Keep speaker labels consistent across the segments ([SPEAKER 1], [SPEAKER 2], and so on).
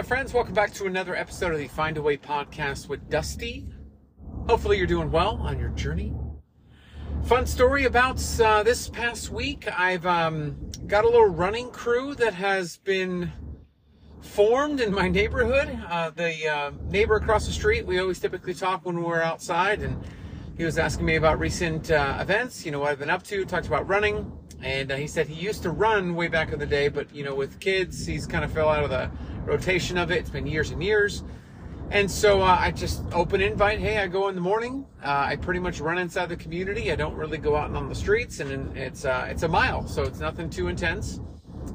[SPEAKER 1] my friends. Welcome back to another episode of the Find a Way podcast with Dusty. Hopefully, you're doing well on your journey. Fun story about uh, this past week. I've um, got a little running crew that has been formed in my neighborhood. Uh, the uh, neighbor across the street, we always typically talk when we're outside, and he was asking me about recent uh, events, you know, what I've been up to, talked about running. And uh, he said he used to run way back in the day, but you know, with kids, he's kind of fell out of the rotation of it. It's been years and years. And so uh, I just open invite. Hey, I go in the morning. Uh, I pretty much run inside the community. I don't really go out and on the streets, and it's uh, it's a mile, so it's nothing too intense.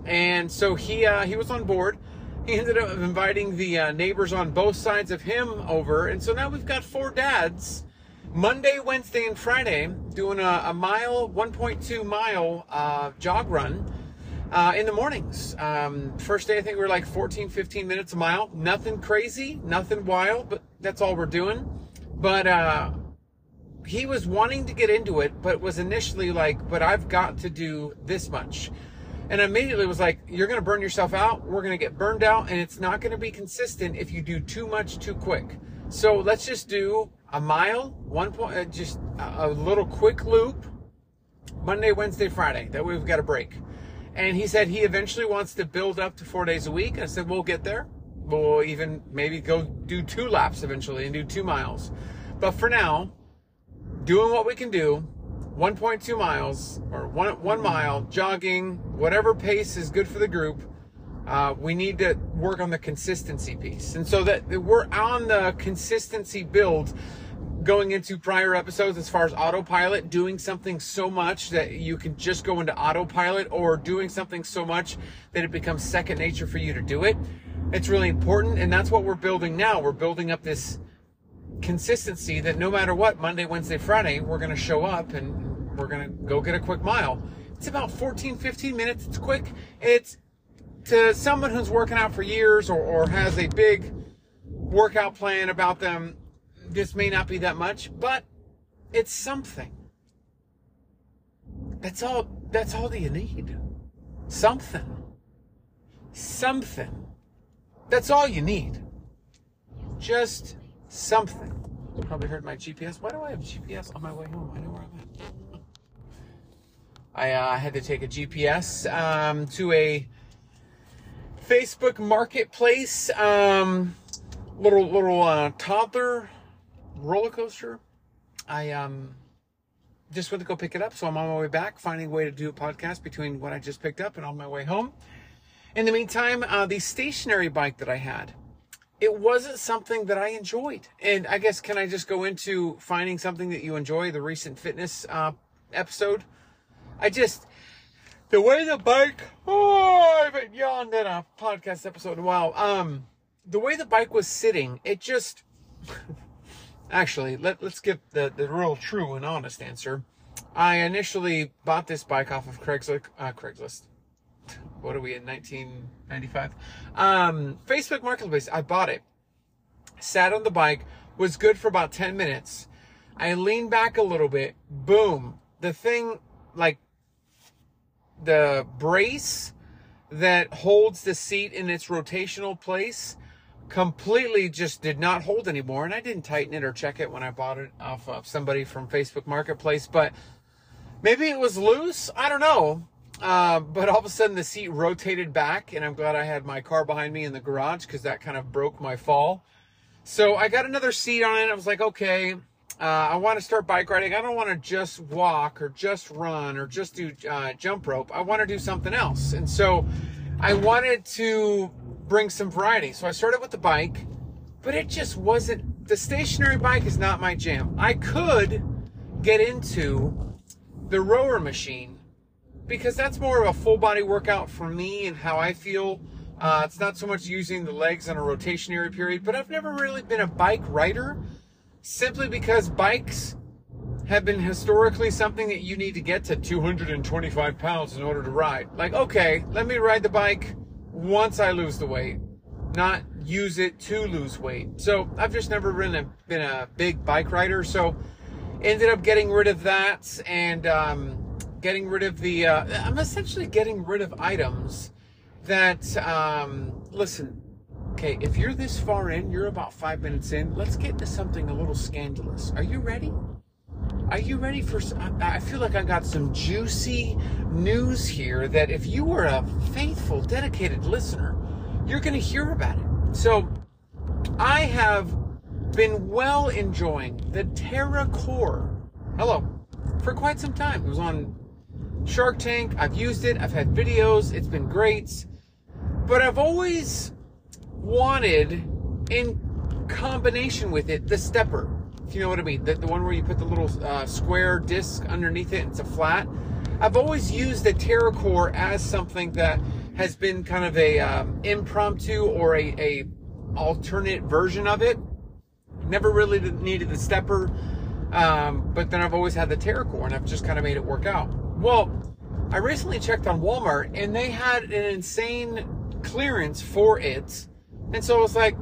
[SPEAKER 1] And so he uh, he was on board. He ended up inviting the uh, neighbors on both sides of him over, and so now we've got four dads. Monday, Wednesday, and Friday doing a, a mile, 1.2 mile uh, jog run uh, in the mornings. Um, first day, I think we were like 14, 15 minutes a mile. Nothing crazy, nothing wild, but that's all we're doing. But uh, he was wanting to get into it, but was initially like, but I've got to do this much. And immediately was like, you're going to burn yourself out. We're going to get burned out, and it's not going to be consistent if you do too much too quick. So let's just do a mile, one point, uh, just a, a little quick loop, Monday, Wednesday, Friday. That way we've got a break. And he said he eventually wants to build up to four days a week. I said, we'll get there. We'll even maybe go do two laps eventually and do two miles. But for now, doing what we can do, 1.2 miles or one, one mile, jogging, whatever pace is good for the group. Uh, we need to work on the consistency piece. And so that we're on the consistency build going into prior episodes as far as autopilot, doing something so much that you can just go into autopilot or doing something so much that it becomes second nature for you to do it. It's really important. And that's what we're building now. We're building up this consistency that no matter what, Monday, Wednesday, Friday, we're going to show up and we're going to go get a quick mile. It's about 14, 15 minutes. It's quick. It's to someone who's working out for years or, or has a big workout plan about them this may not be that much, but it's something. That's all that's all that you need. Something. Something. That's all you need. Just something. You probably heard my GPS. Why do I have GPS on my way home? I know where I'm at. I uh, had to take a GPS um, to a Facebook Marketplace. Um, little little uh, toddler roller coaster. I um just went to go pick it up, so I'm on my way back, finding a way to do a podcast between what I just picked up and on my way home. In the meantime, uh, the stationary bike that I had, it wasn't something that I enjoyed. And I guess can I just go into finding something that you enjoy? The recent fitness uh, episode. I just the way the bike. Oh, I haven't yawned in a podcast episode in a while. Um, the way the bike was sitting, it just. Actually, let, let's give the, the real true and honest answer. I initially bought this bike off of Craigslist. Uh, Craigslist. What are we in 1995? Um, Facebook Marketplace. I bought it. Sat on the bike. Was good for about 10 minutes. I leaned back a little bit. Boom. The thing, like, the brace that holds the seat in its rotational place completely just did not hold anymore. And I didn't tighten it or check it when I bought it off of somebody from Facebook Marketplace, but maybe it was loose. I don't know. Uh, but all of a sudden the seat rotated back, and I'm glad I had my car behind me in the garage because that kind of broke my fall. So I got another seat on it. I was like, okay, uh, I want to start bike riding. I don't want to just walk or just run or just do uh, jump rope. I want to do something else. And so I wanted to bring some variety. So I started with the bike, but it just wasn't, the stationary bike is not my jam. I could get into the rower machine because that's more of a full body workout for me and how I feel. Uh, it's not so much using the legs on a rotationary period, but I've never really been a bike rider simply because bikes have been historically something that you need to get to 225 pounds in order to ride. Like, okay, let me ride the bike once I lose the weight, not use it to lose weight. So I've just never been a, been a big bike rider. So ended up getting rid of that and um, getting rid of the. Uh, I'm essentially getting rid of items that. Um, listen, Okay, if you're this far in, you're about five minutes in, let's get to something a little scandalous. Are you ready? Are you ready for? I feel like I got some juicy news here that if you were a faithful, dedicated listener, you're going to hear about it. So, I have been well enjoying the Terra Core. Hello, for quite some time. It was on Shark Tank. I've used it. I've had videos. It's been great. But I've always wanted, in combination with it, the stepper if you know what I mean. The, the one where you put the little uh, square disc underneath it, it's a flat. I've always used the TerraCore as something that has been kind of a um, impromptu or a, a alternate version of it. Never really needed the stepper, um, but then I've always had the TerraCore and I've just kind of made it work out. Well, I recently checked on Walmart and they had an insane clearance for it. And so I was like,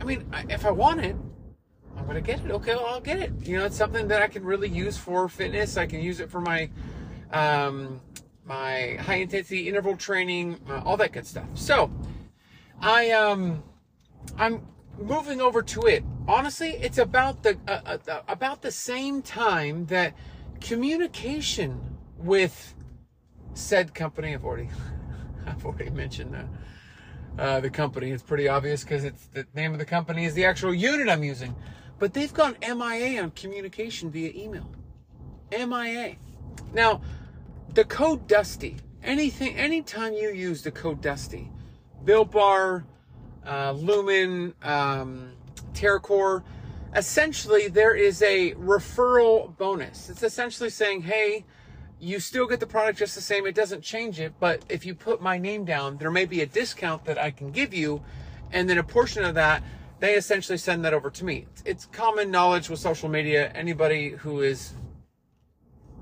[SPEAKER 1] I mean, if I want it, I'm gonna get it. Okay, well, I'll get it. You know, it's something that I can really use for fitness. I can use it for my um, my high intensity interval training, uh, all that good stuff. So, I um, I'm moving over to it. Honestly, it's about the uh, uh, about the same time that communication with said company. I've already I've already mentioned. Uh, the company. It's pretty obvious because it's the name of the company is the actual unit I'm using. But they've gone MIA on communication via email. MIA. Now, the code Dusty, anything, anytime you use the code Dusty, Built Bar, uh, Lumen, um, TerraCore, essentially there is a referral bonus. It's essentially saying, hey, you still get the product just the same. It doesn't change it, but if you put my name down, there may be a discount that I can give you, and then a portion of that they essentially send that over to me. It's common knowledge with social media. Anybody who is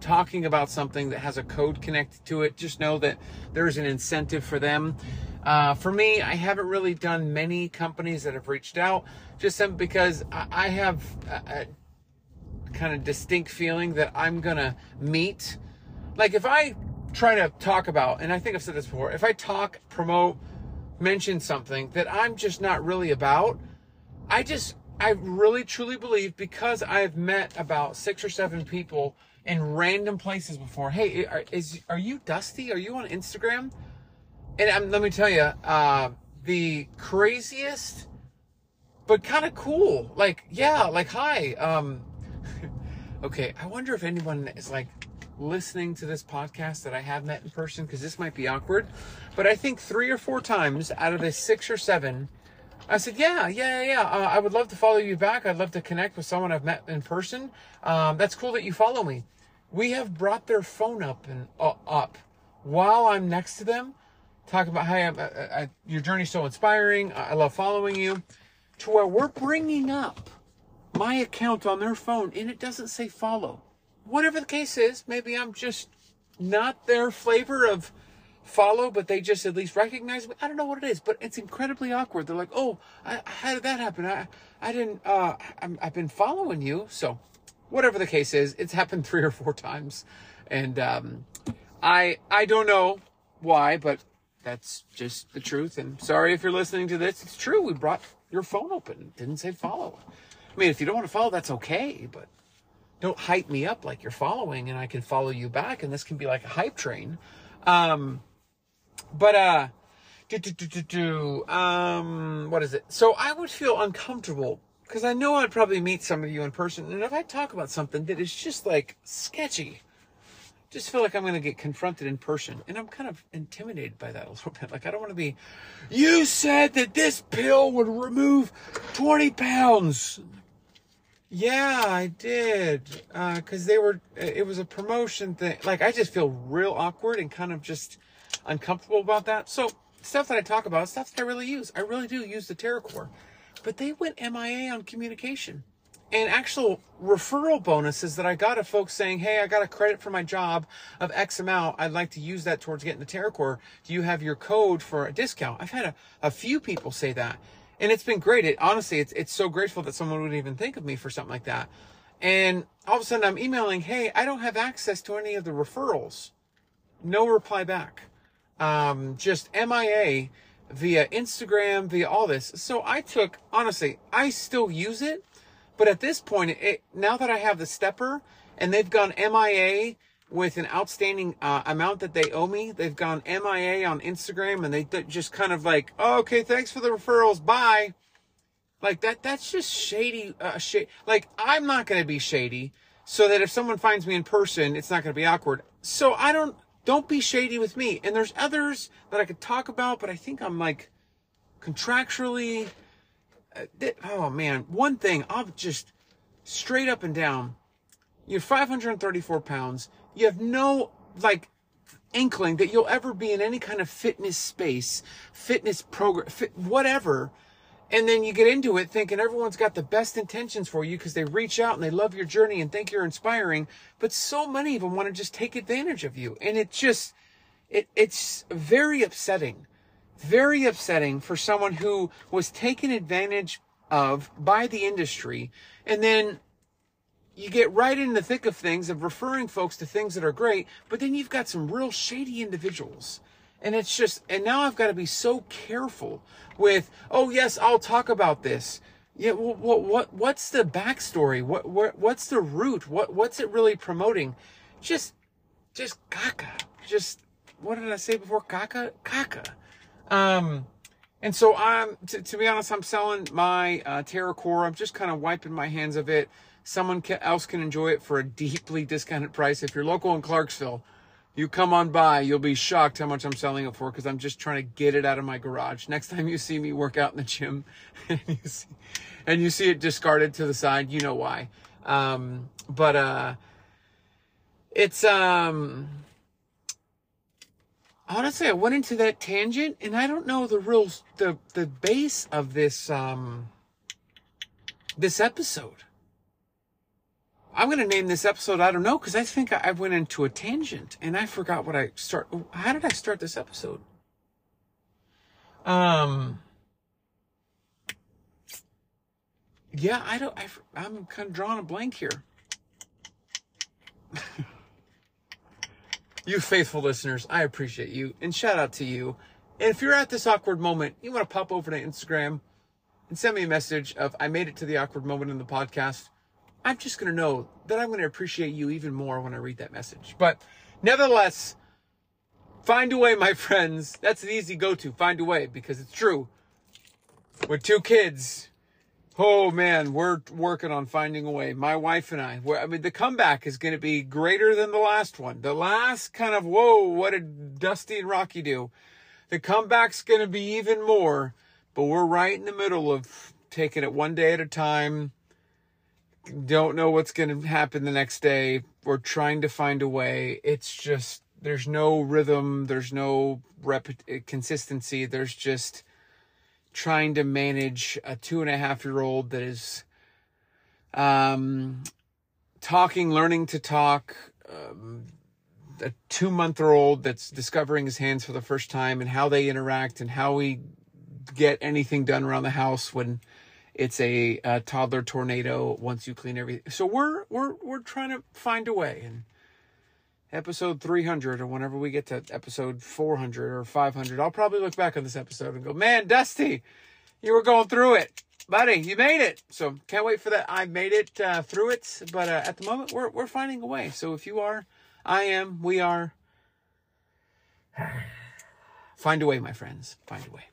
[SPEAKER 1] talking about something that has a code connected to it, just know that there's an incentive for them. Uh, for me, I haven't really done many companies that have reached out, just because I have a, a kind of distinct feeling that I'm gonna meet. Like if I try to talk about, and I think I've said this before, if I talk, promote, mention something that I'm just not really about, I just, I really truly believe because I've met about six or seven people in random places before. Hey, are, is are you Dusty? Are you on Instagram? And um, let me tell you, uh, the craziest, but kind of cool. Like, yeah, like hi. Um, okay, I wonder if anyone is like listening to this podcast that I have met in person because this might be awkward. But I think three or four times out of the six or seven I said, yeah, yeah, yeah. Uh, I would love to follow you back. I'd love to connect with someone I've met in person. Um, that's cool that you follow me. We have brought their phone up and uh, up while I'm next to them, talk about how I, uh, uh, your journey's so inspiring. I love following you. To where we're bringing up my account on their phone and it doesn't say follow. Whatever the case is, maybe I'm just not their flavor of follow, but they just at least recognize me. I don't know what it is, but it's incredibly awkward. They're like, "Oh, I, how did that happen? I, I didn't. Uh, i have been following you." So, whatever the case is, it's happened three or four times, and um, I I don't know why, but that's just the truth. And sorry if you're listening to this. It's true. We brought your phone open. Didn't say follow. I mean, if you don't want to follow, that's okay, but don't hype me up like you're following and I can follow you back and this can be like a hype train. Um, but uh, do, do, do, do, do, um, what is it? So I would feel uncomfortable because I know I'd probably meet some of you in person, and if I talk about something that is just like sketchy, just feel like I'm going to get confronted in person, and I'm kind of intimidated by that a little bit. Like I don't want to be. You said that this pill would remove 20 pounds. Yeah, I did. Because uh, they were, it was a promotion thing. Like, I just feel real awkward and kind of just uncomfortable about that. So stuff that I talk about, stuff that I really use. I really do use the TerraCore. But they went MIA on communication. And actual referral bonuses that I got of folks saying, Hey, I got a credit for my job of X amount. I'd like to use that towards getting the TerraCore. Do you have your code for a discount? I've had a, a few people say that. And it's been great. It honestly, it's, it's so grateful that someone would even think of me for something like that. And all of a sudden I'm emailing, Hey, I don't have access to any of the referrals. No reply back um, just MIA via Instagram, via all this. So I took, honestly, I still use it, but at this point, it, now that I have the stepper and they've gone MIA with an outstanding uh, amount that they owe me, they've gone MIA on Instagram and they just kind of like, oh, okay, thanks for the referrals, bye. Like that, that's just shady. Uh, shady. Like I'm not going to be shady, so that if someone finds me in person, it's not going to be awkward. So I don't. Don't be shady with me. And there's others that I could talk about, but I think I'm like contractually. Uh, oh man, one thing I'll just straight up and down. You're 534 pounds. You have no like inkling that you'll ever be in any kind of fitness space, fitness program, fit, whatever and then you get into it thinking everyone's got the best intentions for you because they reach out and they love your journey and think you're inspiring. But so many of them want to just take advantage of you. And it just, it, it's very upsetting, very upsetting for someone who was taken advantage of by the industry. And then you get right in the thick of things of referring folks to things that are great. But then you've got some real shady individuals and it's just, and now I've got to be so careful with, oh yes, I'll talk about this. Yeah, what, what, what's the backstory? What, what, what's the root? What, what's it really promoting? Just, just caca. Just, what did I say before? Caca, caca. Um, and so I'm, to, to be honest, I'm selling my uh, TerraCore. I'm just kind of wiping my hands of it. Someone else can enjoy it for a deeply discounted price. If you're local in Clarksville, you come on by, you'll be shocked how much I'm selling it for because I'm just trying to get it out of my garage. Next time you see me work out in the gym and you see, and you see it discarded to the side, you know why. Um, but uh, it's um, honestly, I went into that tangent and I don't know the real the the base of this um this episode. I'm going to name this episode, I don't know, because I think I went into a tangent and I forgot what I start. How did I start this episode? Um, yeah, I don't, I, I'm kind of drawing a blank here. you faithful listeners, I appreciate you and shout out to you. And if you're at this awkward moment, you want to pop over to Instagram and send me a message of I made it to the awkward moment in the podcast I'm just going to know that I'm going to appreciate you even more when I read that message. But nevertheless, find a way, my friends. That's an easy go to. Find a way because it's true. With two kids, oh man, we're working on finding a way. My wife and I, I mean, the comeback is going to be greater than the last one. The last kind of, whoa, what did Dusty and Rocky do? The comeback's going to be even more, but we're right in the middle of taking it one day at a time don't know what's going to happen the next day. We're trying to find a way. It's just, there's no rhythm, there's no rep- consistency. There's just trying to manage a two and a half year old that is um, talking, learning to talk, um, a two month old that's discovering his hands for the first time and how they interact and how we get anything done around the house when it's a, a, toddler tornado once you clean everything. So we're we're we're trying to find a way. And episode 300 or whenever we get to episode 400 or 500, I'll probably look back on this episode and go, "Man, Dusty, you were going through it." Buddy, you made it. So can't wait for that. I made it uh, through it, but uh, at the moment we're we're finding a way. So if you are, I am, we are. Find a way, my friends. Find a way.